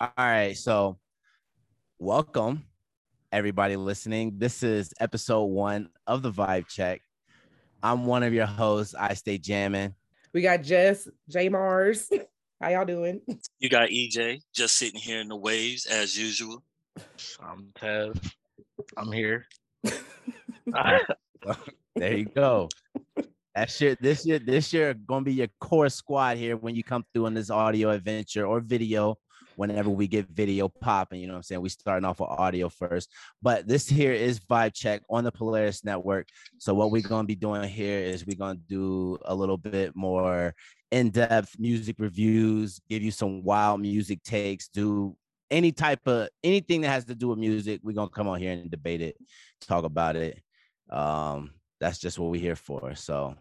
All right, so welcome everybody listening. This is episode one of the Vibe Check. I'm one of your hosts. I stay jamming. We got Jess, J Mars. How y'all doing? You got EJ just sitting here in the waves as usual. I'm Tev. I'm here. Ah. there you go. That's your this year. This year gonna be your core squad here when you come through on this audio adventure or video. Whenever we get video popping, you know what I'm saying? We starting off with audio first, but this here is Vibe Check on the Polaris Network. So what we're gonna be doing here is we're gonna do a little bit more in-depth music reviews, give you some wild music takes, do any type of anything that has to do with music. We're gonna come on here and debate it, talk about it. Um, that's just what we're here for. So,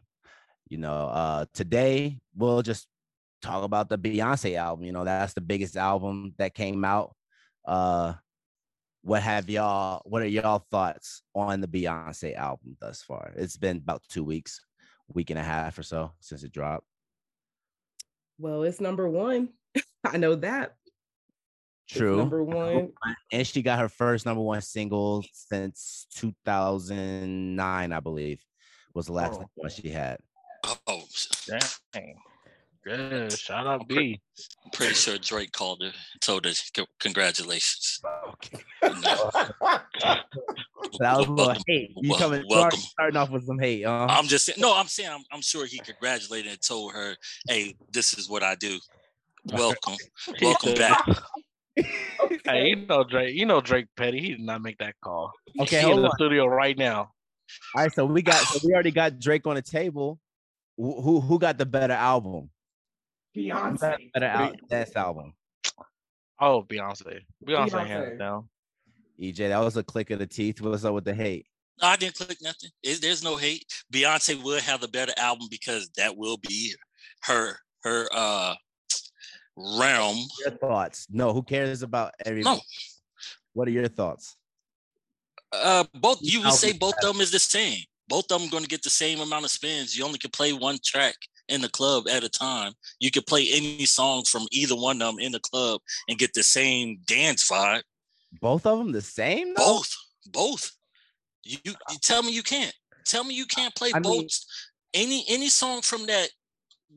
you know, uh today we'll just talk about the Beyonce album. You know, that's the biggest album that came out. Uh what have y'all what are y'all thoughts on the Beyonce album thus far? It's been about two weeks, week and a half or so since it dropped. Well, it's number one. I know that. It's True. number one. And she got her first number one single since 2009, I believe, was the last Oh. one she had. Oh, Dang. Good. Shout out B. I'm pretty sure Drake called her, told her c- congratulations. Okay. That was a little hate. You wel- coming welcome. starting off with some hate, huh? I'm just saying. No, I'm saying. I'm, I'm sure he congratulated and told her, "Hey, this is what I do. Welcome, welcome back." Hey, you know Drake. You know Drake Petty. He did not make that call. Okay, he hold in the on. studio right now. All right, so we got so we already got Drake on the table. Who who, who got the better album? Who got the Beyonce. better al- best album? Oh, Beyonce. Beyonce, Beyonce. hands down. EJ, that was a click of the teeth. What's up with the hate? I didn't click nothing. It- there's no hate. Beyonce will have the better album because that will be her her uh realm. Your thoughts? No, who cares about everybody? No. What are your thoughts? Uh, both you would say both of them is the same. Both of them going to get the same amount of spins. You only can play one track in the club at a time. You could play any song from either one of them in the club and get the same dance vibe. Both of them the same? though? Both, both. You, you you tell me you can't. Tell me you can't play I both. mean- any any song from that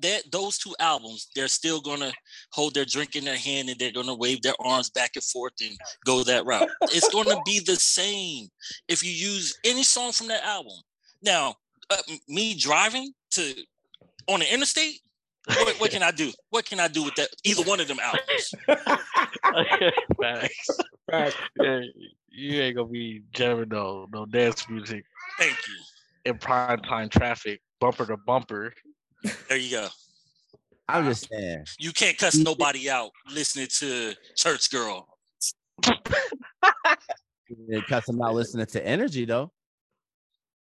that those two albums, they're still gonna hold their drink in their hand and they're gonna wave their arms back and forth and go that route. It's gonna be the same if you use any song from that album. Now, uh, me driving to on the interstate, what, what can I do? What can I do with that? Either one of them albums. Facts. Right. Yeah, you ain't gonna be jamming no no dance music Thank you. in prime time traffic, bumper to bumper. There you go. I'm just saying. You can't cuss nobody out listening to Church Girl. It cuss them out listening to energy though.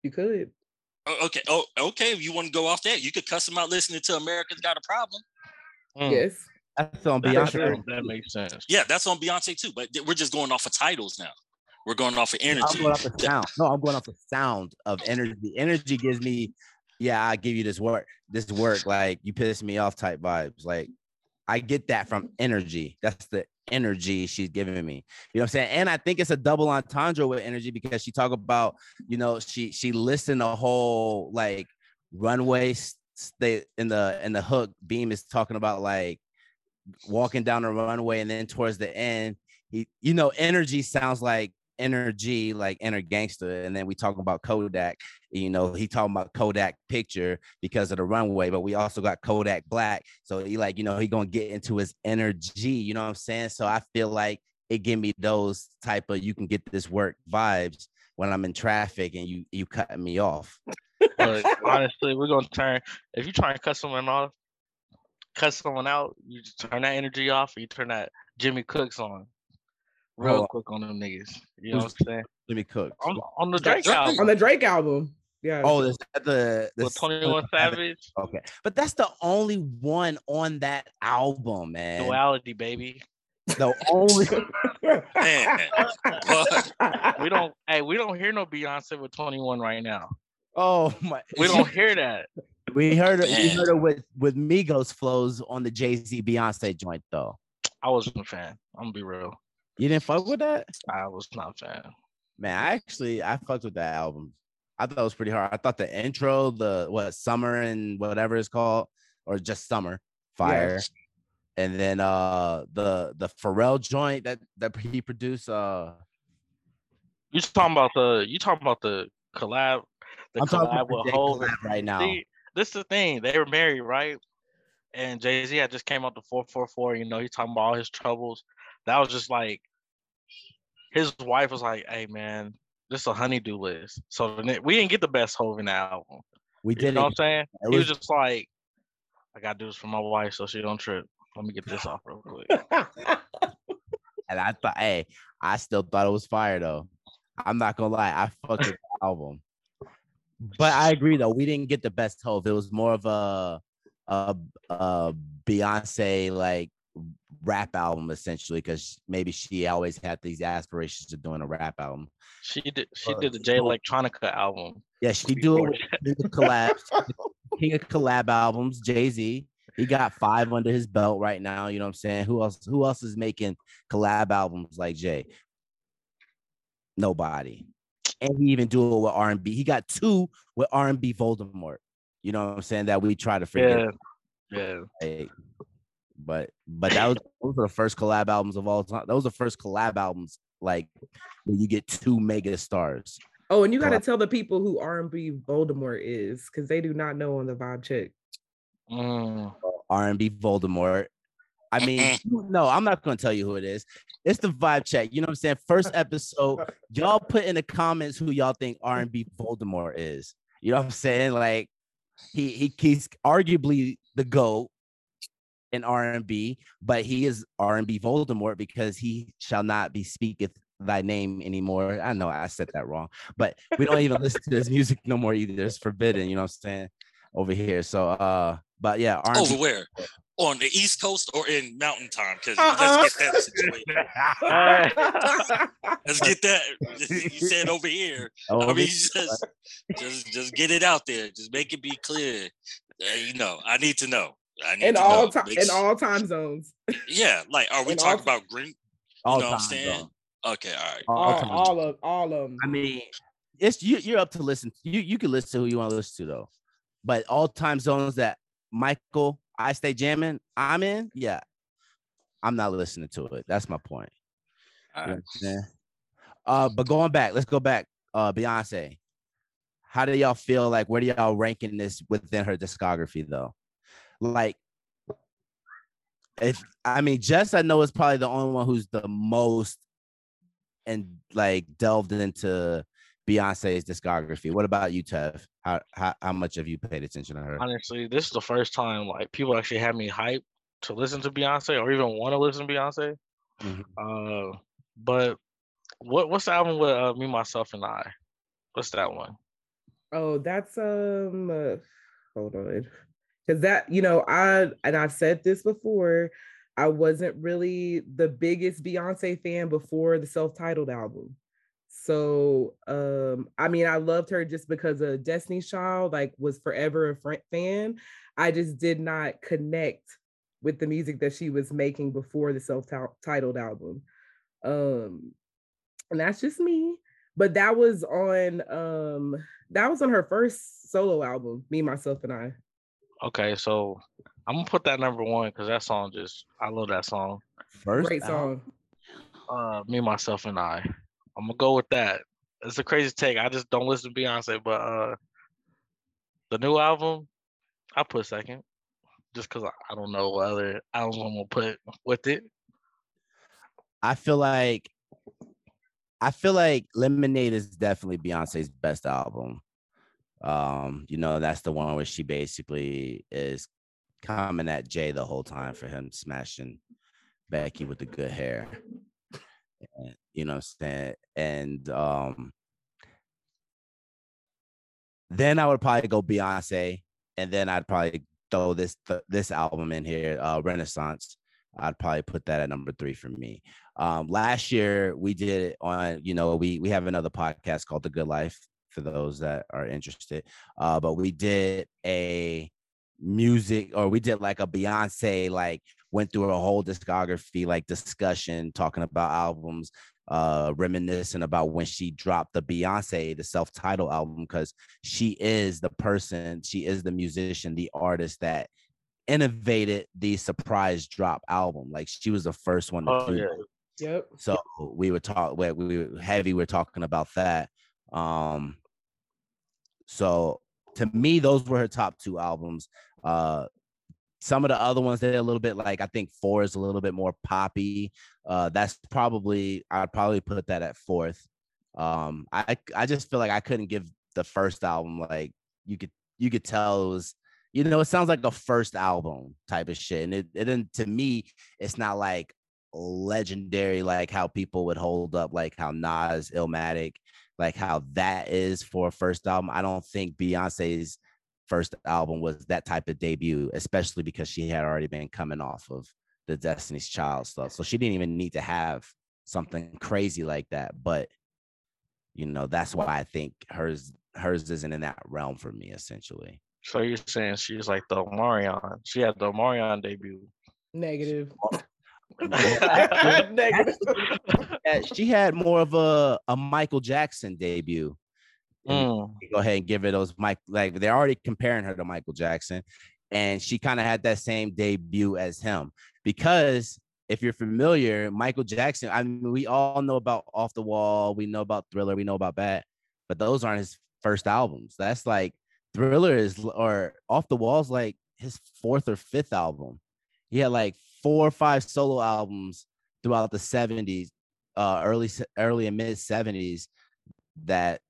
You could. Oh, okay. Oh, okay. If you want to go off that, you could cuss them out listening to America's Got a Problem. Mm, Yes. That's on Beyonce. That makes sense. Yeah, that's on Beyonce too. But we're just going off of titles now. We're going off of I'm energy. going off the sound. No, I'm going off the sound of energy. Energy gives me, yeah, I give you this work, this work, like you piss me off type vibes. Like I get that from energy. That's the energy she's giving me. You know what I'm saying? And I think it's a double entendre with energy because she talk about, you know, she she listened the whole like runway stay in the in the hook. Beam is talking about like walking down the runway and then towards the end, he you know, energy sounds like energy like inner gangster and then we talk about kodak you know he talking about kodak picture because of the runway but we also got kodak black so he like you know he gonna get into his energy you know what i'm saying? So i feel like it give me those type of you can get this work vibes when i'm in traffic and you you cutting me off. Honestly, we're gonna turn if you try and cut someone off, cut someone out, you just turn that energy off, or you turn that Jimmy Cooks on real Oh. quick on them niggas. You know what I'm saying? let me cook On, on the Drake. Drake album On the Drake album. Yeah. oh is that the, the 21 Savage, okay but that's the only one on that album man duality, baby. the only Man, We don't hey, we don't hear no Beyonce with 21 right now. oh my We don't hear that. We heard it. We heard it with with Migos flows on the Jay Z Beyonce joint though. I wasn't a fan. I'm gonna be real. You didn't fuck with that? I was not fan. Man, I actually I fucked with that album. I thought it was pretty hard. I thought the intro, the what summer and whatever it's called, or just summer fire. Yes. And then uh the the Pharrell joint that that he produced. Uh You talking about the you talking about the collab the I'm collab with Hov right now. See, this is the thing. They were married, right? And Jay Z had just came out the 444. You know, he talking about all his troubles. That was just like his wife was like, "Hey, man, this is a honeydew list." So we didn't get the best Hov in the album. we didn't. You know what I'm saying? It he was just like, "I gotta do this for my wife so she don't trip." Let me get this off real quick. And I thought, hey, I still thought it was fire though. I'm not gonna lie, I fucked the album. But I agree though, we didn't get the best Hov. It was more of a a, a Beyonce like rap album essentially, because maybe she always had these aspirations of doing a rap album. She did. She Uh, did the Jay Electronica album. Yeah, she do it with of collabs, King of collab albums, Jay Z. He got five under his belt right now. You know what I'm saying? Who else? Who else is making collab albums like Jay? Nobody. And he even do it with R&B. He got two with R&B Voldemort. You know what I'm saying? That we try to forget. Yeah, yeah. like, but but that was those were the first collab albums of all time. Those are the first collab albums like when you get two mega stars. oh, and you got to tell the people who R&B Voldemort is because they do not know on the vibe check. Mm. R&B Voldemort. I mean, no, I'm not going to tell you who it is. It's the vibe check. You know what I'm saying? First episode, y'all put in the comments who y'all think R&B Voldemort is. You know what I'm saying? Like he he he's arguably the goat in R&B, but he is R&B Voldemort because he shall not be speaketh thy name anymore. I know I said that wrong, but we don't even listen to his music no more either. It's forbidden, you know what I'm saying? Over here. So uh but yeah, R&B Over where? On the East Coast or in Mountain Time? Because Uh-uh. let's get that situated. Let's get that. You said over here. I mean, just, just, just get it out there. Just make it be clear. Uh, you know, I need to know. I need in to all know. time in all time zones. Yeah, like, are we in talking about green? all know what I'm time, saying? though. Okay, all right. All, All, all of all of them. I mean, it's you. You're up to listen. You you can listen to who you want to listen to though, but all time zones that Michael I stay jamming. I'm in. Yeah, I'm not listening to it. That's my point. All You know right. I'm? Uh, but going back, let's go back. Uh, Beyonce. How do y'all feel like? Where do y'all ranking this within her discography though? Like, if I mean, Jess, I know is probably the only one who's the most and like delved into Beyonce's discography. What about you, Tev? How how, how much have you paid attention to her? Honestly, this is the first time like people actually had me hype to listen to Beyonce or even want to listen to Beyonce. Mhm. Uh, but what what's the album with uh, me, myself, and I? What's that one? Oh, that's um uh, hold on. Cuz that, you know, I and I've said this before, I wasn't really the biggest Beyonce fan before the self-titled album. So, um I mean, I loved her just because of Destiny's Child, like was forever a fan. I just did not connect with the music that she was making before the self-titled album. Um and that's just me but that was on um that was on her first solo album me myself and i Okay, so I'm gonna put that number one because that song just I love that song. First, great song Uh, me, myself, and I. I'm gonna go with that. It's a crazy take. I just don't listen to Beyonce, but uh, the new album, I put second, just because I, I don't know what other albums I'm gonna put with it. I feel like I feel like Lemonade is definitely Beyonce's best album. Um, you know, that's the one where she basically is coming at Jay the whole time for him smashing Becky with the good hair. And, you know I'm saying? And um then I would probably go Beyonce, and then I'd probably throw this th- this album in here, uh Renaissance. I'd probably put that at number three for me. Um, last year we did it on, you know, we we have another podcast called The Good Life for those that are interested. Uh, but we did a music or we did like a Beyonce, like went through a whole discography like discussion talking about albums uh reminiscing about when she dropped the Beyonce the self-titled album because she is the person she is the musician the artist that innovated the surprise drop album like she was the first one to Oh do yeah. that. Yep. So we were talking, we, we were heavy. We are talking about that. Um, so to me, those were her top two albums. Uh, some of the other ones they're a little bit like I think four is a little bit more poppy. Uh, that's probably I'd probably put that at fourth. Um, I I just feel like I couldn't give the first album like you could you could tell it was you know it sounds like a first album type of shit, and it it didn't to me it's not like legendary like how people would hold up like how Nas Illmatic like how that is for a first album. I don't think Beyonce's first album was that type of debut, especially because she had already been coming off of the Destiny's Child stuff. So she didn't even need to have something crazy like that. But you know, that's why I think hers hers isn't in that realm for me, essentially. So you're saying she's like the Omarion. She had the Omarion debut. Negative. She had more of a, a Michael Jackson debut. Mm. go ahead and give her those Mike like they're already comparing her to Michael Jackson, and she kind of had that same debut as him because if you're familiar, Michael Jackson. I mean, we all know about Off the Wall, we know about Thriller, we know about that, but those aren't his first albums. That's like Thriller is or Off the Wall's like his fourth or fifth album. He had like four or five solo albums throughout the 70s, uh, early early and mid 70s that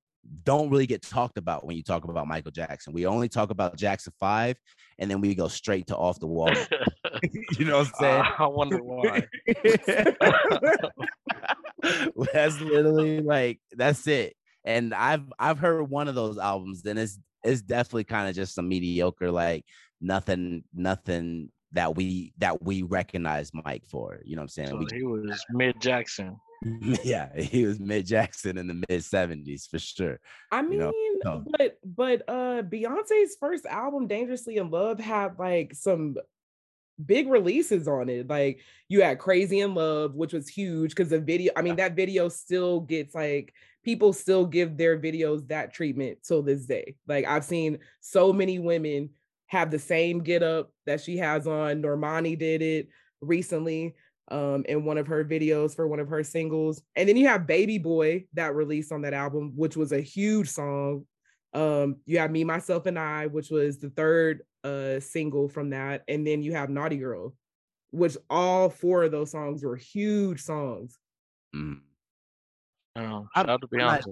don't really get talked about when you talk about Michael Jackson. We only talk about Jackson 5 and then we go straight to off the wall. you know what I'm saying? I wonder why. that's literally like that's it. And I've I've heard one of those albums, and it's it's definitely kind of just some mediocre, like nothing, nothing that we that we recognize Mike for. You know what I'm saying? So We he was mid Jackson. yeah, he was mid Jackson in the mid 70s for sure. I mean, know, no. but but uh Beyonce's first album, Dangerously in Love, had like some big releases on it. Like you had Crazy in Love, which was huge because the video, I mean, that video still gets like people still give their videos that treatment till this day. Like I've seen so many women have the same get up that she has on. Normani did it recently um in one of her videos for one of her singles. And then you have Baby Boy that released on that album, which was a huge song. Um, you have Me, Myself, and I, which was the third uh single from that, and then you have Naughty Girl, which all four of those songs were huge songs. Mm. Oh, I'm- shout out to I'm not-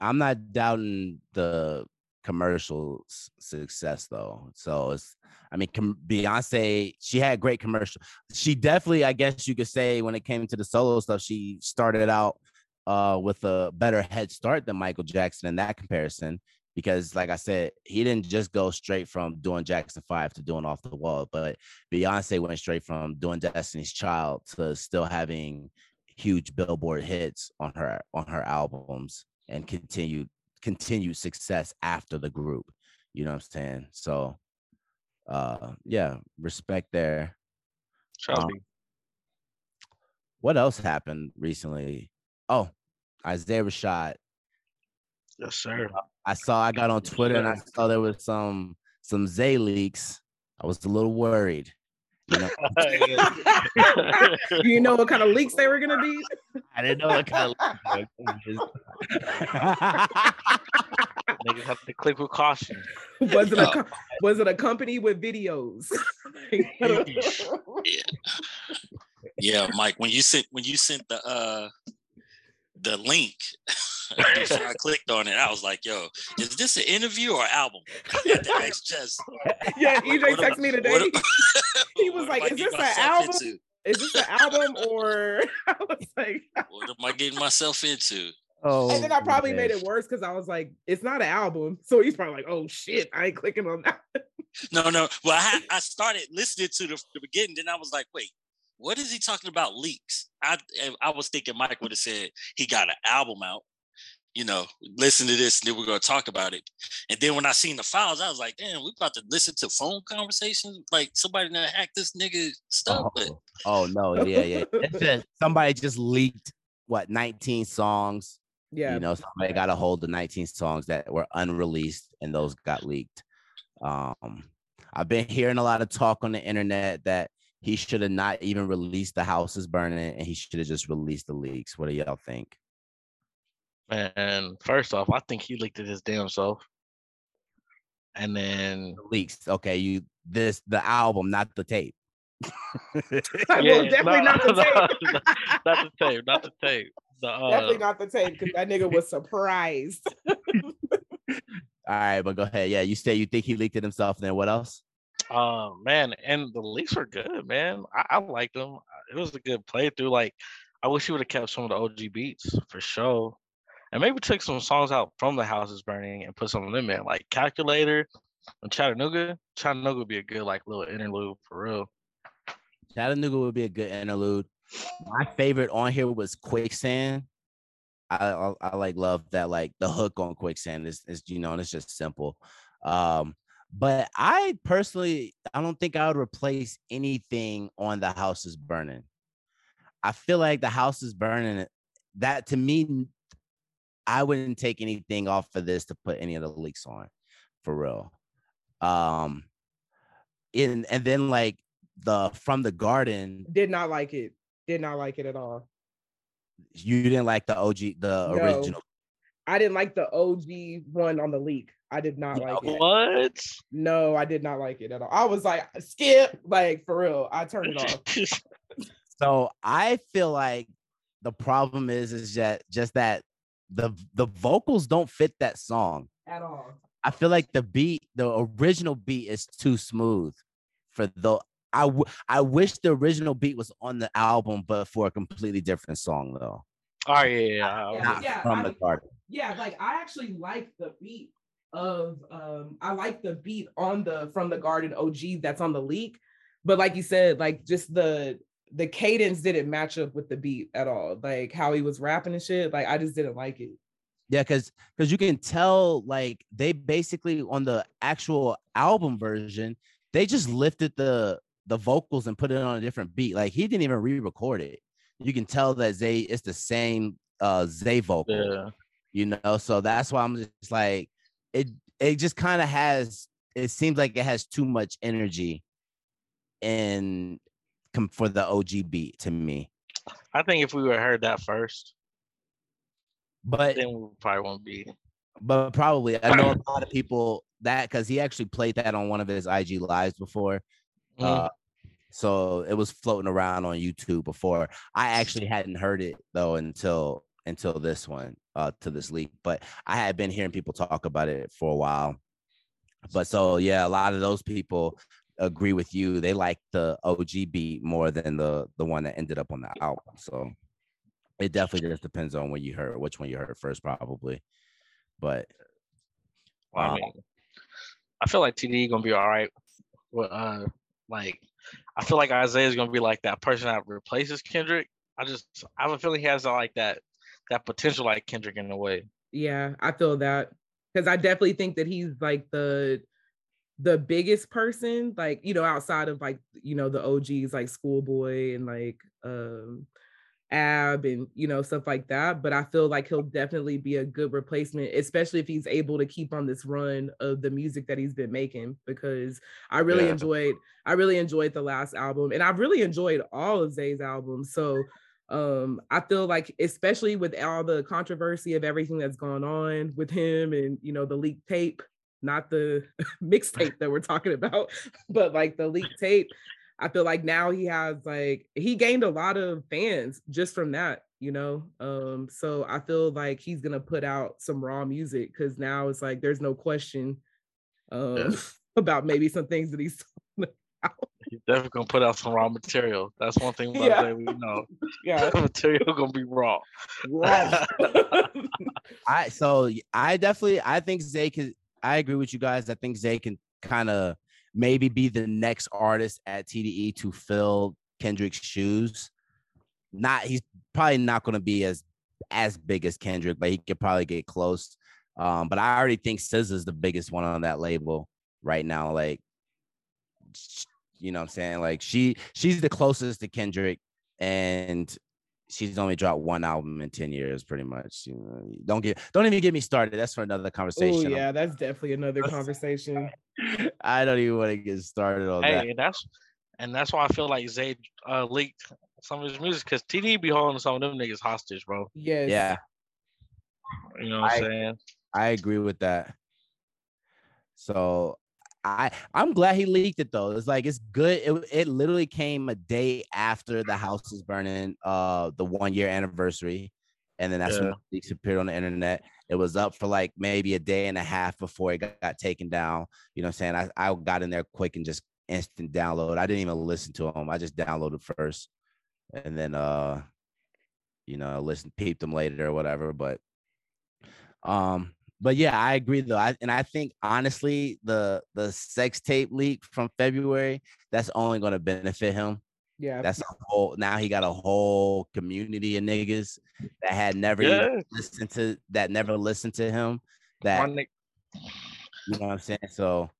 I'm not doubting the commercial s- success though. So it's, I mean, com- Beyonce, she had great commercial. She definitely, I guess you could say, when it came to the solo stuff, she started out uh, with a better head start than Michael Jackson in that comparison. Because, like I said, he didn't just go straight from doing Jackson 5 to doing Off the Wall, but Beyonce went straight from doing Destiny's Child to still having huge billboard hits on her on her albums and continued continued success after the group. You know what I'm saying? So uh yeah, respect there. Um, What else happened recently? Oh, Isaiah Rashad. yes, sir. I saw I got on Twitter and I saw there was some some Zay leaks. I was a little worried. You know, you know what kind of leaks they were gonna be? I didn't know what kind of Niggas have to click with caution. Was it a co- was it a company with videos? Yeah, Mike. When you sent when you sent the uh the link before I clicked on it, I was like, "Yo, is this an interview or album?" I had to ask Jess. yeah, EJ what texted me today. what am- He was like, "Is this an album? into? Is this an album or?" I was like, What am I getting myself into? oh, and then I probably man. made it worse because I was like, "It's not an album," so he's probably like, "Oh shit, I ain't clicking on that." No, no. Well, I I started listening to the, the beginning, then I was like, "Wait, what is he talking about? Leaks?" I I was thinking Mike would have said he got an album out, you know, listen to this and then we're gonna talk about it. And then when I seen the files, I was like, damn, we about to listen to phone conversations. Like somebody that hacked this nigga stuff. But Oh, oh no, yeah, yeah. Just somebody just leaked what 19 songs. Yeah. You know, somebody got a hold of 19 songs that were unreleased and those got leaked. Um, I've been hearing a lot of talk on the internet that he should have not even released the house is burning and he should have just released the leaks. What do y'all think? And first off, I think he leaked it his damn self. And then leaks. Okay, you this the album, not the tape. well, definitely not the tape. not the tape, not the tape. The, uh, definitely not the tape because that nigga was surprised. All right, but go ahead. Yeah, you say you think he leaked it himself. Then what else? Uh, man, and the leaks were good, man. I, I liked them. It was a good playthrough. Like, I wish he would have kept some of the OG beats for sure, and maybe took some songs out from the houses burning and put some of them in, like Calculator and Chattanooga. Chattanooga would be a good like little interlude for real. Chattanooga would be a good interlude. My favorite on here was Quicksand. I, I, I like love that like the hook on Quicksand is is you know and it's just simple. Um, but I personally I don't think I would replace anything on the house is burning. I feel like the house is burning. That to me, I wouldn't take anything off of this to put any of the leaks on, for real. Um, in and then like the from the garden, Did not like it. Did not like it at all. you didn't like the OG, the No. original. I didn't like the OG one on the leak. I did not Yeah, like it. What? No, I did not like it at all. I was like, skip, like for real. I turned it off. So I feel like the problem is is that just that the the vocals don't fit that song. At all. I feel like the beat, the original beat is too smooth for the I, w- I wish the original beat was on the album, but for a completely different song though. Oh yeah, yeah. Yeah, yeah, from I- the garden. Yeah, like I actually like the beat of um I like the beat on the from the garden OG that's on the leak. But like you said, like just the the cadence didn't match up with the beat at all. Like how he was rapping and shit. Like I just didn't like it. Yeah, because because you can tell like they basically on the actual album version, they just lifted the the vocals and put it on a different beat. Like he didn't even re-record it. You can tell that Zay it's the same uh Zay vocal, Yeah. you know. So that's why I'm just like it it just kind of has it seems like it has too much energy and com- for the OG beat to me. I think if we would heard that first, But then we probably won't be. but probably I know a lot of people that because he actually played that on one of his IG lives before. Mhm. Uh, so it was floating around on YouTube before. I actually hadn't heard it though until until this one, uh, to this leak. But I had been hearing people talk about it for a while. But so yeah, a lot of those people agree with you. They like the OG beat more than the the one that ended up on the album. So it definitely just depends on when you heard which one you heard first, probably. But Well, I Wow. mean, I feel like TDE gonna be all right. Well, uh, like I feel like Isaiah's gonna be like that person that replaces Kendrick. I just I have a feeling he has like that that potential like Kendrick in a way. Yeah, I feel that because I definitely think that he's like the the biggest person, like you know, outside of like you know the OGs like Schoolboy and like um Ab and you know stuff like that. But I feel like he'll definitely be a good replacement, especially if he's able to keep on this run of the music that he's been making. Because I really Yeah. enjoyed, I really enjoyed the last album, and I've really enjoyed all of Zay's albums. So um i feel like especially with all the controversy of everything that's gone on with him and you know the leaked tape not the mixtape that we're talking about but like the leaked tape i feel like now he has like he gained a lot of fans just from that you know um so i feel like he's gonna put out some raw music because now it's like there's no question um Yeah. about maybe some things that he's He's definitely gonna put out some raw material. That's one thing about Yeah. Zay we know. yeah The material gonna be raw. raw. I so I definitely I think Zay can I agree with you guys. I think Zay can kind of maybe be the next artist at TDE to fill Kendrick's shoes. Not he's probably not going to be as as big as Kendrick, but he could probably get close. Um, but I already think SZA's the biggest one on that label right now. Like, you know what I'm saying? Like she she's the closest to Kendrick, and she's only dropped one album in 10 years, pretty much. You know, don't get don't even get me started. That's for another Oh conversation. yeah, that's definitely another conversation. I don't even want to get started on that. Hey, and that's and that's why I feel like Zay uh, leaked some of his music because TD be holding some of them niggas hostage, bro. Yes. Yeah, You know what I'm saying? I agree with that. So I I'm glad he leaked it though. It's like it's good. It, it literally came a day after the house was burning, uh, the one year anniversary, and then that's when Yeah. the leaks appeared on the internet. It was up for like maybe a day and a half before it got, got taken down. You know what I'm saying? I, I got in there quick and just instant download. I didn't even listen to them. I just downloaded first, and then uh, you know, listen, peeped them later or whatever. But um, but yeah, I agree though. I, and I think honestly, the the sex tape leak from February that's only going to benefit him. Yeah. That's a whole. Now he got a whole community of niggas that had never Yeah, listened to that, never listened to him. That you know what I'm saying. So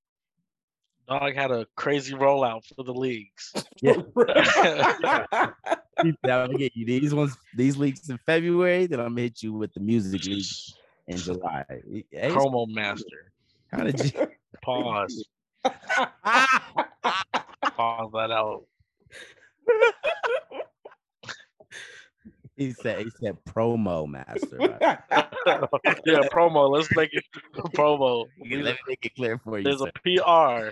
dog had a crazy rollout for the leagues. yeah, I'm gonna get you these ones, these leaks in February. Then I'm gonna hit you with the music leaks in July. Hey, Promo master. how did you? Pause. Pause that out. he said he said promo master. yeah, promo. Let's make it promo. Let me make it clear for you. There's a. PR.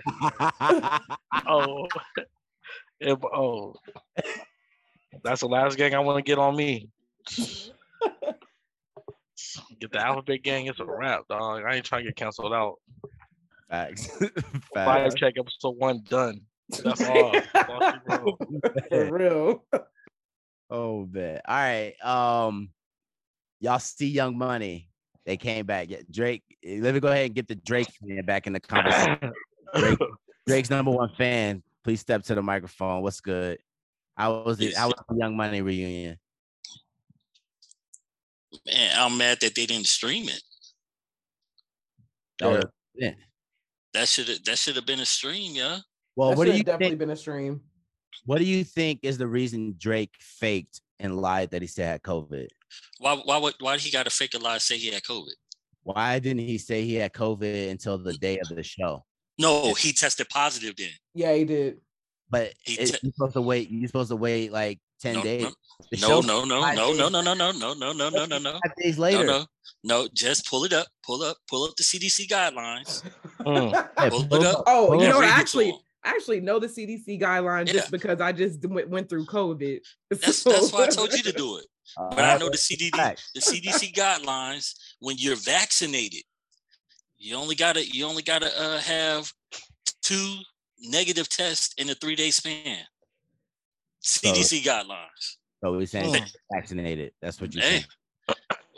Oh, Yeah, but- oh, that's the last gang I want to get on me. Get the alphabet gang. It's a wrap, dog. I ain't trying to get canceled out. Facts. Five Facts. check episode one done. That's all. That's all she wrote. For real. Oh man. All right. Um, y'all see Young Money. They came back. Yeah, Drake. Let me go ahead and get the Drake fan back in the conversation. Drake, Drake's number one fan. Please step to the microphone. What's good? How was it? How was the Young Money reunion? Man, I'm mad that they didn't stream it. Oh, Yeah. yeah. That should have that should have been a stream, yeah. Well, That what do should've you definitely think? been a stream. What do you think is the reason Drake faked and lied that he still had COVID? Why why would why he got to fake a lie say he had COVID? Why didn't he say he had COVID until the day of the show? No, he tested positive then. Yeah, he did. But He te- you're supposed to wait. You're supposed to wait like ten No, days. no, The No, show's no, no, five no, days- no, no, no, no, no, no, no, no, no, no. Five days No, later. no, no. no, Just pull it up, pull up, pull up the CDC guidelines. Mm. Yeah, Pull it pull up. up- Oh, pull you up- know, Read it to actually, him. I actually know the CDC guidelines Yeah. just because I just went, went through COVID. That's that's why I told you to do it. But I Alright, know the CDC facts. the CDC guidelines when you're vaccinated, you only gotta you only gotta uh, have two negative tests in a three day span. CDC guidelines. So we're saying Mm. vaccinated. That's what you're saying.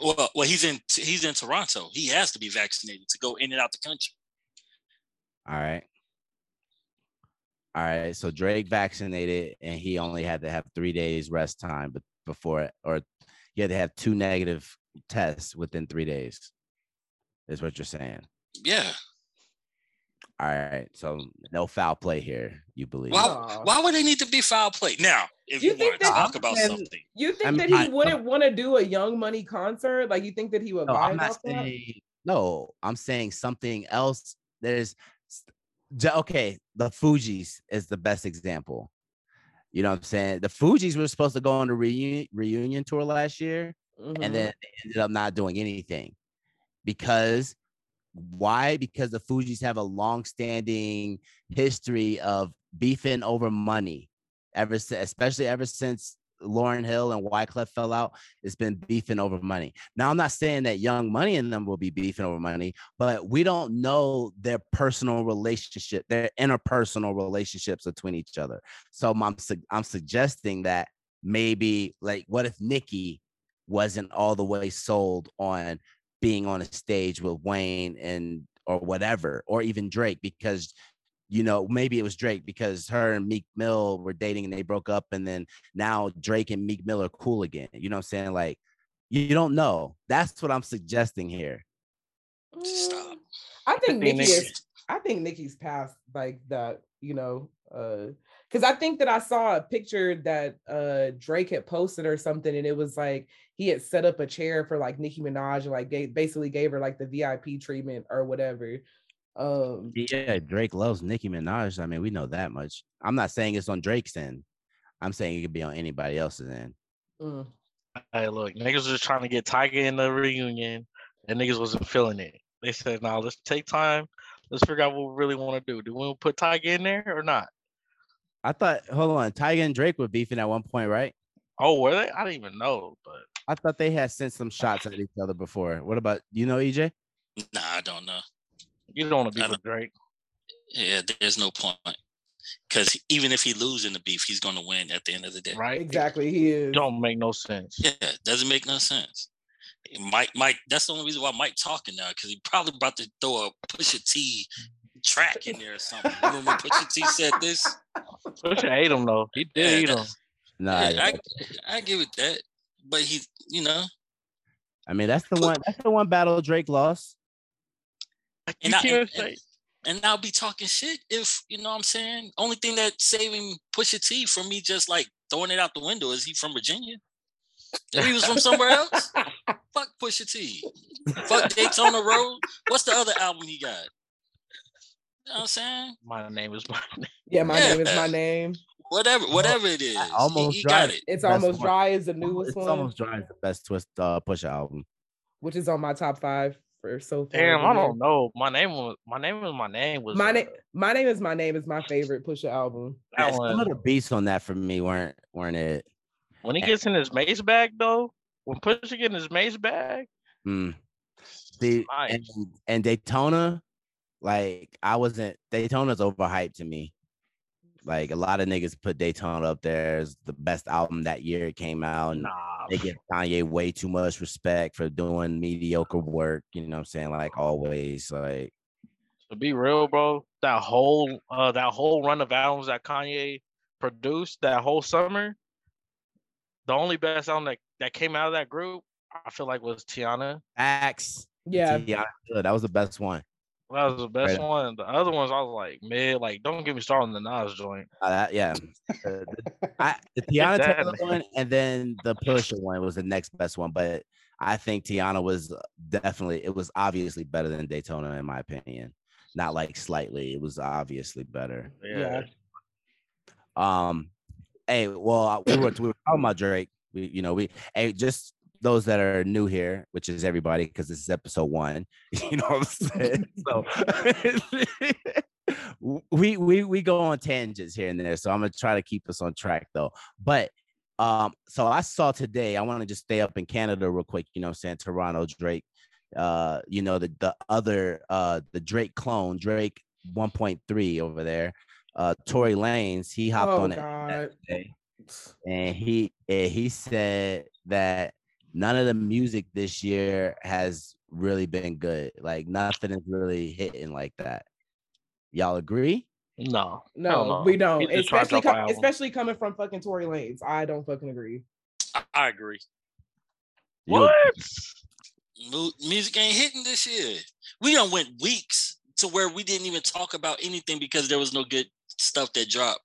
Well, well, he's in he's in Toronto. He has to be vaccinated to go in and out the country. All right. All right. So Drake vaccinated and he only had to have three days rest time but before or he had to have two negative tests within three days. Is what you're saying. Yeah. All right. So no foul play here, you believe. Why, why would they need to be foul play? Now, if You you, think want to that- talk about And- something, You think I'm that not- he wouldn't want to do a Young Money concert? Like you think that he would No, vibe I'm not off that? saying no. I'm saying something else. There's okay. The Fugees is the best example. You know what I'm saying? The Fugees were supposed to go on the reunion reunion tour last year, Mhm. and then they ended up not doing anything because why? Because the Fugees have a long-standing history of beefing over money, ever since, especially ever since Lauryn Hill and Wyclef fell out. It's been beefing over money. Now, I'm not saying that Young Money and them will be beefing over money, but we don't know their personal relationship, their interpersonal relationships between each other. So I'm I'm suggesting that maybe like what if Nicki wasn't all the way sold on being on a stage with Wayne and or whatever, or even Drake, because you know maybe it was Drake because her and Meek Mill were dating and they broke up, and then now Drake and Meek Mill are cool again. You know what I'm saying? Like You don't know. That's what I'm suggesting here. Stop. I think think Nicki is I think Nicki's past like that, you know, uh because I think that I saw a picture that uh Drake had posted or something, and it was like he had set up a chair for like Nicki Minaj and like gave, basically gave her like the VIP treatment or whatever. Um Yeah, Drake loves Nicki Minaj. I mean, we know that much. I'm not saying it's on Drake's end. I'm saying it could be on anybody else's end. mm. Hey, look, niggas was just trying to get Tyga in the reunion, and niggas wasn't feeling it. They said, "Now let's take time. Let's figure out what we really want to do. Do we wanna put Tyga in there or not?" I thought, hold on, Tyga and Drake were beefing at one point, right? Oh, were they? I didn't even know. But I thought they had sent some shots at each other before. What about you know, EJ? Nah, I don't know. you don't want to I beef with Drake. Yeah, there's no point. Because even if he loses in the beef, he's going to win at the end of the day. Right? exactly he is. Don't make no sense. Yeah, doesn't make no sense. Mike, Mike, that's the only reason why Mike talking now, because he probably about to throw a Pusha T track in there or something. Remember when Pusha T said this? Pusha ate him though. He did Yeah, eat him. Nah, yeah, I, I give it that. But he, you know, I mean that's the one. That's the one battle Drake lost. You and, I, can't and, say and I'll be talking shit if you know what I'm saying. Only thing that saving Pusha T from me just like throwing it out the window is he from Virginia. If he was from somewhere else, fuck Pusha T. Fuck Daytona Road. What's the other album he got? You know what I'm saying? my name is my name. Yeah, my name is my name. Whatever, whatever it is. I almost he, tried got it. it. It's Best almost one. dry is the newest It's one, almost dry as the best twist uh Pusha album. which is on my top five for so far. Damn, I don't know. My name was my name was my name was My uh, name, my name is my name is my favorite Pusha album. that Yeah, one. Some of the beats on that for me weren't weren't it. When he gets in his mace bag though, when Pusha get in his mace bag, Mm. See, Nice. and, and Daytona, like I wasn't Daytona's overhyped to me. Like a lot of niggas put Daytona up there as the best album that year it came out. And nah. they give Kanye way too much respect for doing mediocre work. You know what I'm saying? Like always. Like To be real, bro, that whole uh that whole run of albums that Kanye produced that whole summer, the only best album that, that came out of that group, I feel like was Teyana. Axe. Yeah, T.I. That was the best one. That was the best Right. one. The other ones I was like, man, like don't get me started on the Nas joint. Uh, that- yeah. The, the, I, the Teyana that Taylor one and then the Pusha one was the next best one. But I think Teyana was definitely, it was obviously better than Daytona, in my opinion. Not like slightly, it was obviously better. Yeah. Um, hey, well, uh, we were, we were talking about Drake. We, you know, we, hey, just those that are new here, which is everybody, because this is episode one. You know what I'm saying? so we we we go on tangents here and there. So I'm gonna try to keep us on track though. But um, so I saw today, I want to just stay up in Canada real quick, you know what I'm saying? Toronto, Drake. Uh, you know, the the other uh the Drake clone, Drake 1.3 over there. Uh Tory Lanez, he hopped Oh on it God. today, and he and he said that none of the music this year has really been good. Like nothing is really hitting like that. Y'all agree? No. No, hell no. we don't. He just tried to Especially, com- especially coming from fucking Tory Lanez. I don't fucking agree. I, I agree. What? Mu- Music ain't hitting this year. We done went weeks to where we didn't even talk about anything because there was no good stuff that dropped.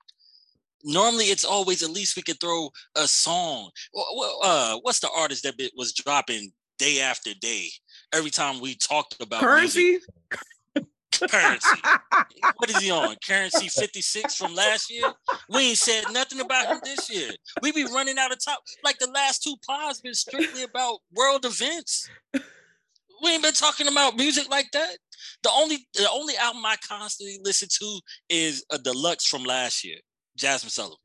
Normally, it's always at least we could throw a song. Wh- Uh, what's the artist that was dropping day after day? Every time we talked about music? Curren$y. Curren$y. What is he on? Curren$y 56 from last year? We ain't said nothing about him this year. We be running out of top. Like the last two pods been strictly about world events. We ain't been talking about music like that. The only the only album I constantly listen to is a deluxe from last year, Jazmine Sullivan.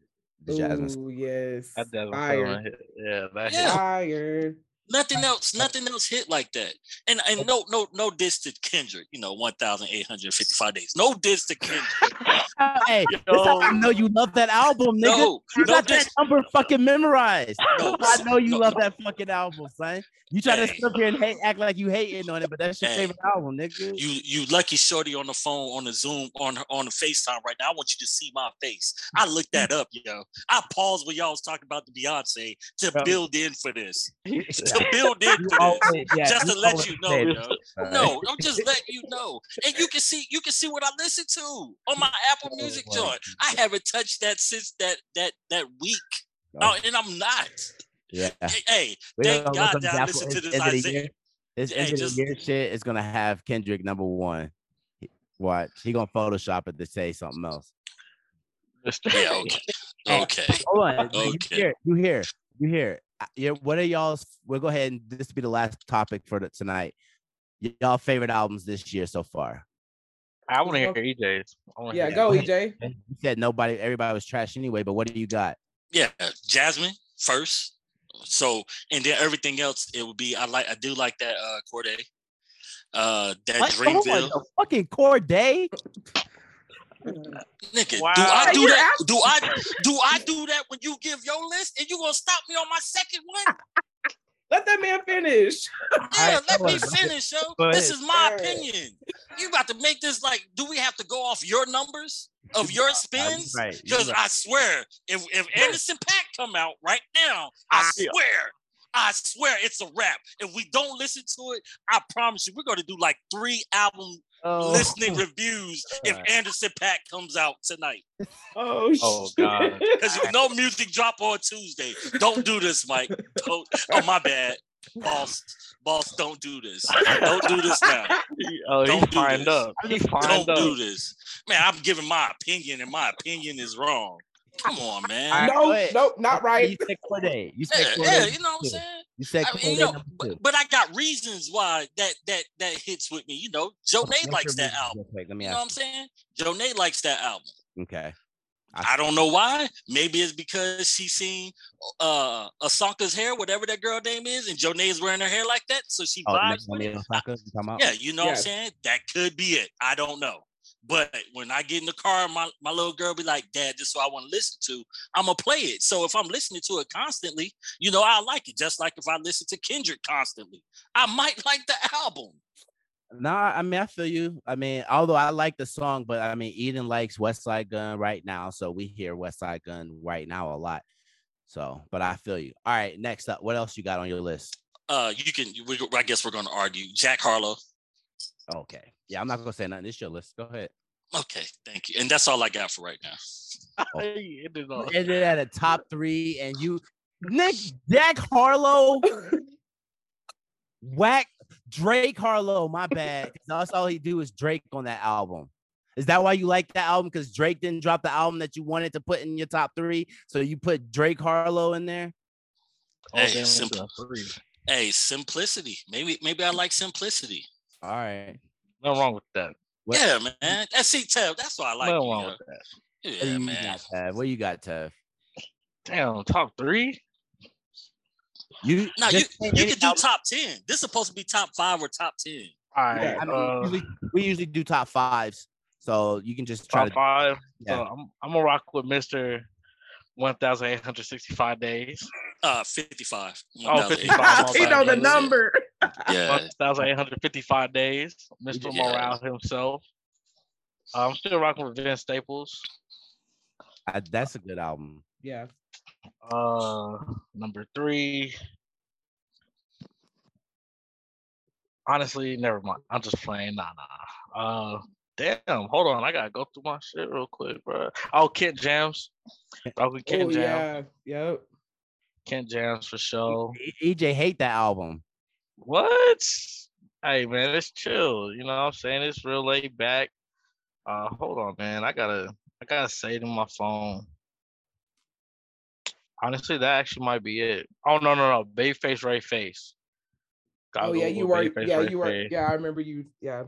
The Jazmine. Ooh, yes. That doesn't Fire. hit. Yeah, that Yeah. hit. Fire. Nothing else, nothing else hit like that. And and no, no, no diss to Kendrick, you know, 1,855 days. No diss to Kendrick. hey, this how I know you love that album, nigga. No, you got diss. that number fucking memorized. No, I know you no, love no. that fucking album, son. You try to Hey. sit up here and hate, act like you hating on it, but that's your Hey. favorite album, nigga. You you lucky shorty on the phone on the Zoom on on the FaceTime right now. I want you to see my face. I looked that up, yo. I paused when y'all was talking about the Beyonce to Yeah. build in for this. To build into You this. yeah, just to let you know, yo. No, I'm just letting you know. And you can see you can see what I listen to on my Apple Music joint. I haven't touched that since that that that week. Oh, Oh, and I'm not. yeah. Hey, Hey, thank God that on I Apple- listened to it's this the Isaiah. year. This Hey, end of the year shit is gonna have Kendrick number one. He- Watch, he gonna Photoshop it to say something else. Mr. Yeah, okay. Okay. Hold on, you Okay. hear, you hear, you hear. Uh, Yeah, what are y'all's? We'll go ahead and this will be the last topic for the, tonight. Y'all favorite albums this year so far? I want to hear EJ's. Yeah, hear go go EJ. You said nobody, everybody was trash anyway. But what do you got? Yeah, Jazmine first. So and then everything else, it would be I like I do like that uh Cordae. Uh that What? Oh my- Dreamville. a fucking Cordae. Nigga, Wow. do I do You're that? out- Do I do I do that when you give your list and you gonna stop me on my second one? Let that man finish. Yeah, let me finish, yo. This is my opinion. You about to make this like, do we have to go off your numbers of your spins? Because. I swear, if if Anderson .Paak come out right now, I swear, I swear it's a wrap. If we don't listen to it, I promise you, we're gonna do like three album Oh. listening reviews if Anderson .Paak comes out tonight. Oh, Oh. God. Because you know music drop on Tuesday. Don't do this, Mike. Don't. Oh my bad, boss. Boss, don't do this. Don't do this now. Oh, he's Don't do fired this. up. He's Don't up. do this, man. I'm giving my opinion, and my opinion is wrong. Come on, man. Alright, No, ahead. no, not right. You said Cordae. You said Yeah, Cordae. yeah, you know what I'm saying. You said I Cordae mean, you know, but, but I got reasons why that that that hits with me. You know, Joe What's Nate likes that album. real quick? Let me You know what I'm saying? Joe Nate likes that album. Okay. I don't know why. Maybe it's because she seen uh Osaka's hair, whatever that girl name is, and Joe is wearing her hair like that, so she Oh, vibes with it. Osaka, you talking? Yeah, you know what I'm saying? That could be it. I don't know. But when I get in the car, my, my little girl be like, Dad, this is what I want to listen to. I'm gonna play it. So if I'm listening to it constantly, you know, I like it. Just like if I listen to Kendrick constantly, I might like the album. Nah, I mean, I feel you. I mean, although I like the song, but I mean, Eden likes Westside Gunn right now, so we hear Westside Gunn right now a lot. So, but I feel you. All right, next up, what else you got on your list? Uh, you can. We, I guess we're gonna argue. Jack Harlow. Okay, yeah, I'm not gonna say nothing. It's your list. Go ahead. Okay, thank you. And that's all I got for right now. He ended ended at a top three, and you, Nick, Jack Harlow, whack Drake Harlow. My bad. 'cause That's all he do is Drake on that album. Is that why you like that album? Because Drake didn't drop the album that you wanted to put in your top three, so you put Drake Harlow in there. Oh, Hey, damn, it's simple. Hey, simplicity. Maybe maybe I like simplicity. All right. Nothing wrong with that. What- Yeah, man. That's see, Tev. That's why I like Nothing you. wrong yo. with that. What Yeah, you man. got, Tev? What you got, Tev? Damn, top three? You No, you you can do top ten. This is supposed to be top five or top ten. All right. Yeah, I mean, uh, usually, we usually do top fives, so you can just try top to. five. Yeah. So I'm I'm gonna rock with Mr. 1,865 days. Uh, fifty-five. Oh, 55. my he bad, know the brother. number. Yeah. 1,855 days. Mr. Yeah. Morale himself. Uh, I'm still rocking with Vince Staples. I, that's a good album. Yeah. Uh, number three. Honestly, never mind. I'm just playing. Nah, nah. Uh, damn. Hold on. I gotta go through my shit real quick, bro. Oh, Kent Jams. Rock with Kent Oh Jams. yeah. Yep. Kent Jams for sure. EJ hate that album. What? Hey man, it's chill. You know what I'm saying? It's real laid back. Uh hold on, man. I gotta I gotta say it in my phone. Honestly, that actually might be it. Oh no no no. Babyface Ray Face. Gotta Oh yeah, you were. Babyface Yeah, Ray you were. Face. Yeah, I remember you. Yeah.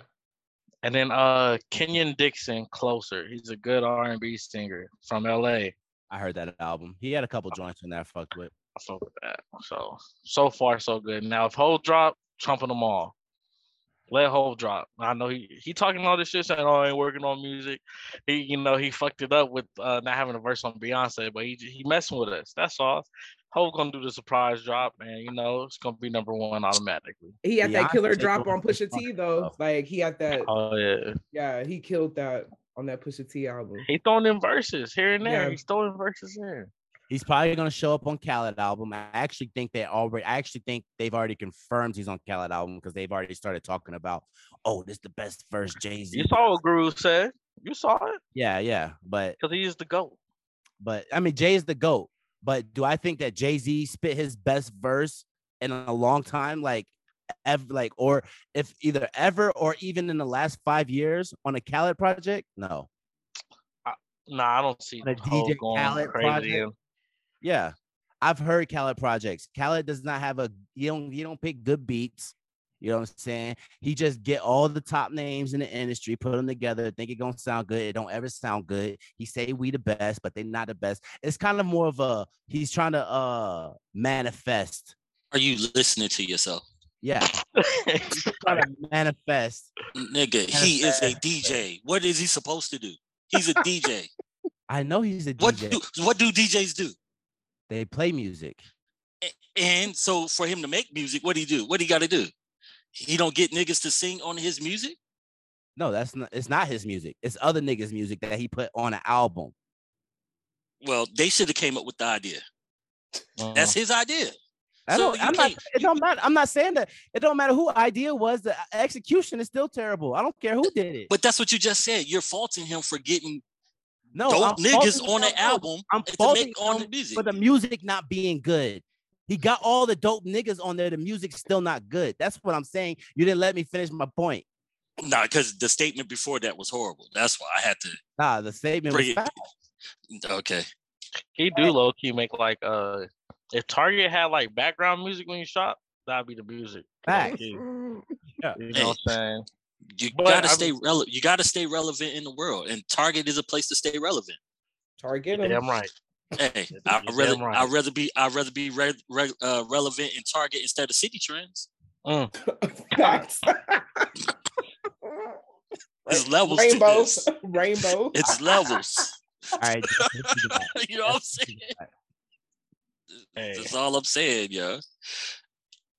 And then uh Kenyon Dixon closer. He's a good R and B singer from LA. I heard that album. He had a couple joints in that I fucked with. I fuck with that. So so far so good. Now if Hov drop, trumping them all. Let Hov drop. I know he he talking all this shit saying, "Oh, I ain't working on music." He you know he fucked it up with uh, not having a verse on Beyonce, but he he messing with us. That's all. Hov gonna do the surprise drop, and you know it's gonna be number one automatically. He had that killer drop on one Pusha with T Funky though. Like he had that. Oh yeah, Yeah, he killed that on that Pusha T album. he throwing in verses here and there. Yeah. He's throwing verses in. He's probably gonna show up on Khaled album. I actually think they already. I actually think they've already confirmed he's on Khaled album because they've already started talking about. Oh, this is the best first Jay Z. You saw what Guru said. You saw it Yeah, yeah, but because he is the goat. but I mean Jay is the goat. But do I think that Jay Z spit his best verse in a long time? Like ever, like or if either ever or even in the last five years on a Khaled project? No. Nah, I don't see a DJ Khaled crazy. project? Yeah. I've heard Khaled projects. Khaled does not have a you don't you don't pick good beats. You know what I'm saying? He just get all the top names in the industry, put them together, think it gonna sound good. It don't ever sound good. He say we the best, but they not the best. It's kind of more of a he's trying to uh manifest. Are you listening to yourself? Yeah, he's trying to manifest. Nigga, he is a DJ. What is he supposed to do? He's a DJ. I know he's a what DJ. do what do DJs do? They play music. And so for him to make music, what do he do? What do he got to do? He don't get niggas to sing on his music. No, that's not. It's not his music. It's other niggas' music that he put on an album. Well, they should have came up with the idea. That's his idea. I don't. I'm can't- It don't matter. I'm not saying that. It don't matter who idea was. The execution is still terrible. I don't care who did it. But that's what you just said. You're faulting him for getting no, dope I'm niggas on the album I'm to faulting make on the music. for the music not being good. He got all the dope niggas on there. The music's still not good. That's what I'm saying. You didn't let me finish my point. Nah, because the statement before that was horrible. That's why I had to Nah, the statement was it. Okay. He do low key make like uh if Target had like background music when you shop, that'd be the music. Facts. low-key. You Yeah. know what I'm saying? You But gotta I'm- stay relevant. You gotta stay relevant in the world, and Target is a place to stay relevant. Target Damn right. Hey, I'd rather right. I'd rather be I'd rather be re- re- uh, relevant in Target instead of Citi Trends. Facts. It's levels Rainbow. to. Rainbow. It's levels. All right. just listen to that. you know what I'm saying? to. Hey. That's all I'm saying, yeah.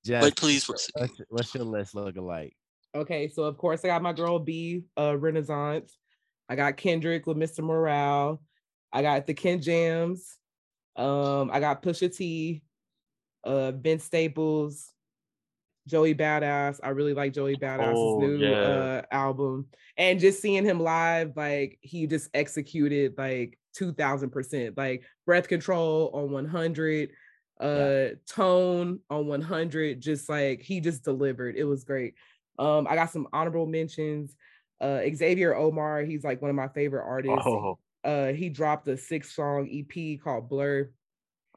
Jess, But please proceed. what's, what's your list looking like? Okay, so of course I got my girl B, uh, Renaissance. I got Kendrick with Mr. Morale. I got the Ken Jams. Um, I got Pusha T, uh, Vince Staples, Joey Badass. I really like Joey Badass's Oh, new yeah. uh album. And just seeing him live, like he just executed like 2000%. Like breath control on 100, uh tone on 100 just like he just delivered it was great um i got some honorable mentions uh xavier omar he's like one of my favorite artists Oh, uh he dropped a six song ep called blur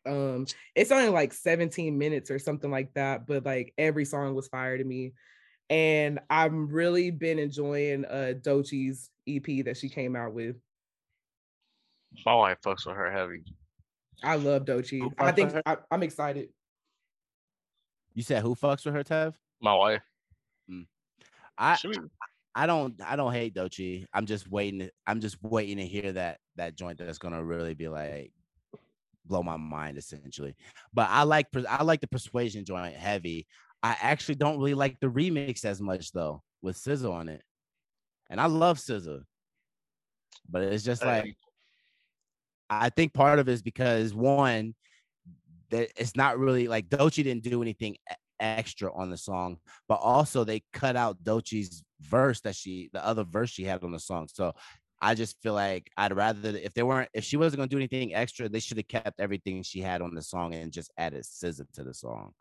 um it's only like 17 minutes or something like that but like every song was fire to me and i've really been enjoying uh doechii's ep that she came out with my wife fucks with her heavy. i love doechii i think? I, i'm excited You said who fucks with her, Tev? My wife. I I don't I don't hate Doechii. I'm just waiting. to- I'm just waiting to hear that that joint that's gonna really be like blow my mind essentially. But I like I like the persuasive joint heavy. I actually don't really like the remix as much though with SZA on it, and I love SZA. But it's just like I think part of it is because one that it's not really like Doechii didn't do anything extra on the song, but also they cut out Doechii's verse that she the other verse she had on the song. So I just feel like I'd rather if they weren't if she wasn't gonna do anything extra, they should have kept everything she had on the song and just added SZA to the song.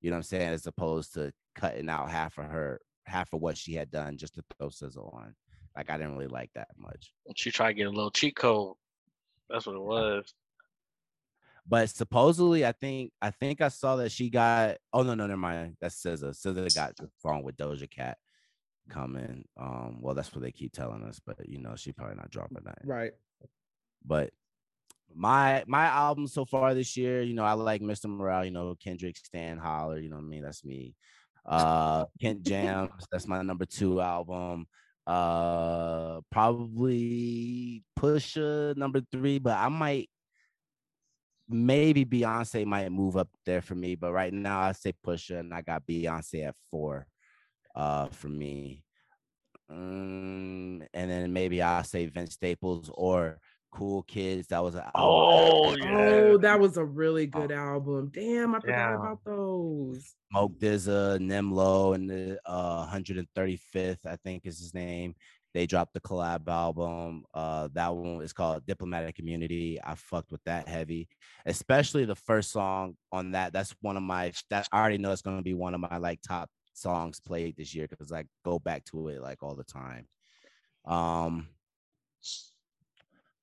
You know what I'm saying? As opposed to cutting out half of her half of what she had done just to throw SZA on. Like I didn't really like that much. She tried to get a little cheat code. That's what it was. But supposedly, I think I think I saw that she got. Oh no, no, never mind. That's SZA. SZA got the song with Doja Cat coming. Um, well, that's what they keep telling us, but you know, she probably not dropping that. right But my my album so far this year, you know, I like Mr. Morale. You know, Kendrick, Stan, Holler. You know what I mean? That's me. Uh, Kent Jams. that's my number two album. Uh, probably Pusha number three, but I might maybe Beyonce might move up there for me, but right now I say Pusha and I got Beyonce at four uh for me. Mm, and then maybe I'll say Vince Staples or Cool Kids. That was an Oh yeah. Oh, that was a really good album. Damn, I forgot Yeah. about those. Smoke DZA, Nimlo, and the uh, 135th, I think is his name. They dropped the collab album. Uh, that one is called Diplomatic Community. I fucked with that heavy, especially the first song on that. That's one of my. That I already know it's gonna be one of my like top songs played this year because I go back to it like all the time. Um,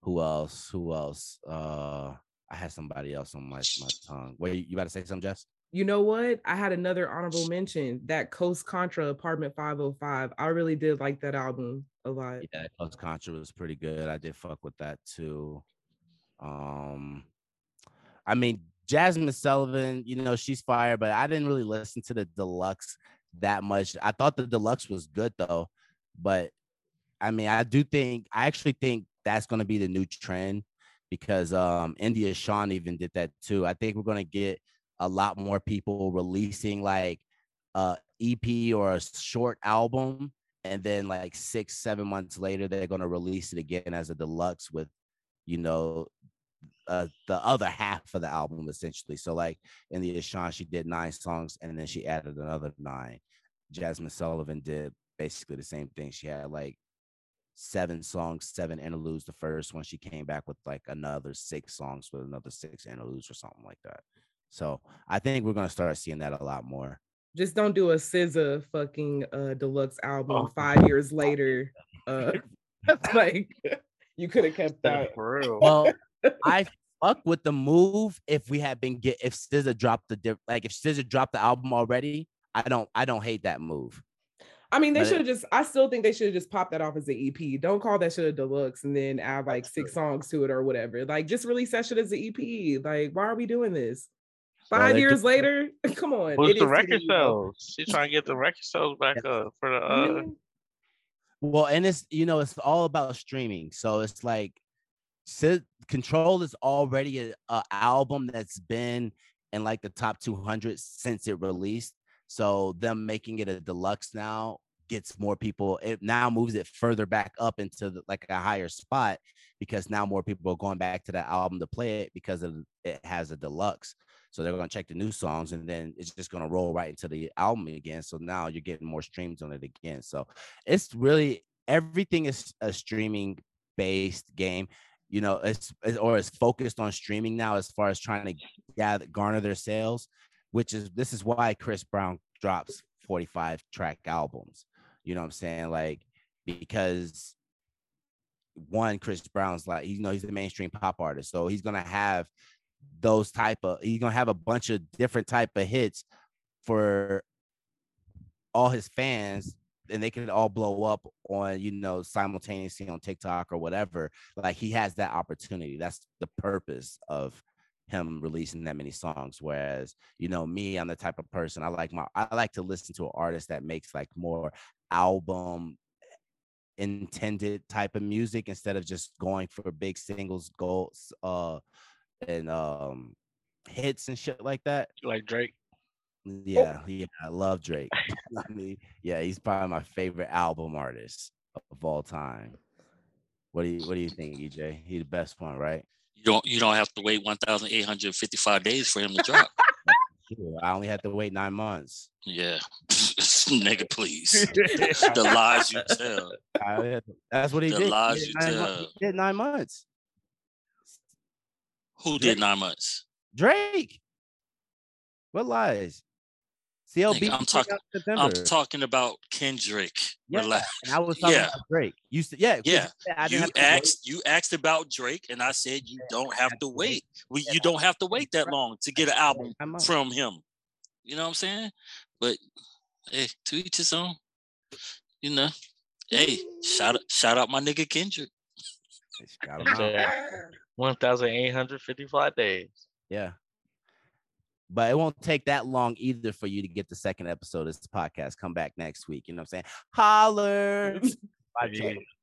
who else? Who else? Uh, I had somebody else on my my tongue. Wait, you, about to say something, Jess? You know what? I had another honorable mention. That Coast Contra Apartment 505. I really did like that album a lot. Yeah, Coast Contra was pretty good. I did fuck with that too. Um, I mean, Jazmine Sullivan, you know, she's fire, but I didn't really listen to the deluxe that much. I thought the deluxe was good though, but I mean, I do think I actually think that's gonna be the new trend because um India Shawn even did that too. I think we're gonna get a lot more people releasing like uh EP or a short album and then like six seven months later they're going to release it again as a deluxe with you know uh, the other half of the album essentially. So like India Shawn she did nine songs and then she added another nine. Jazmine sullivan did basically the same thing. She had like seven songs seven interludes the first one. She came back with like another six songs with another six interludes or something like that. So i think we're going to start seeing that a lot more Just don't do a SZA fucking uh deluxe album Oh. five years later. Uh like you could have kept that. For real. Well, I fuck with the move if we had been get if SZA dropped the diff, like if SZA dropped the album already. I don't I don't hate that move. I mean, they should have just. I still think they should have just popped that off as an EP. Don't call that shit a deluxe and then add like six songs to it or whatever. Like, just release that shit as an EP. Like, why are we doing this? Well, Five they years do- later, come on. Boost the record TDE, sales. She's trying to get the record sales back up for the I uh mean, Well, and it's you know it's all about streaming. So it's like Sid, Control is already a, a album that's been in like the top 200 since it released. So them making it a deluxe now gets more people. It now moves it further back up into the, like a higher spot because now more people are going back to that album to play it because of it has a deluxe. So they're gonna check the new songs and then it's just gonna roll right into the album again. So now you're getting more streams on it again. So it's really everything is a streaming based game you know it's it's- or it's focused on streaming now as far as trying to gather garner their sales which is this is why chris brown drops 45 track albums you know what i'm saying like because one chris brown's like you know he's a mainstream pop artist so he's gonna have those type of he's gonna have a bunch of different type of hits for all his fans and they can all blow up on you know simultaneously on TikTok or whatever. Like he has that opportunity. That's the purpose of him releasing that many songs. Whereas you know me, I'm the type of person I like my I like to listen to an artist that makes like more album intended type of music instead of just going for big singles, goals, uh, and um hits and shit like that. like Drake. Yeah, yeah, I love Drake. I mean, yeah, he's probably my favorite album artist of all time. What do you What do you think, EJ? He's the best one, right? You don't you don't have to wait 1,855 days for him to drop. I only had to wait nine months. yeah, nigga, please. the lies you tell. I only had to- that's what he The did. He lies did you nine mon- tell. he did nine months. Who Drake. did nine months? Drake. What lies? CLB. I'm came talking- out in September. I'm talking about Kendrick. Yeah, Relax. and I was talking yeah. about Drake. You said, yeah, 'cause Yeah, said You have wait. asked you asked about Drake, and I said you don't have to wait. We, you don't have to wait that long to get an album from him. You know what I'm saying? But hey, to each his own. You know. Hey, shout out shout out my nigga Kendrick. Shout 'em out. Yeah. One thousand eight hundred fifty-five days. Yeah. But it won't take that long either for you to get the second episode of this podcast. Come back next week. You know what I'm saying? Holler. Bye.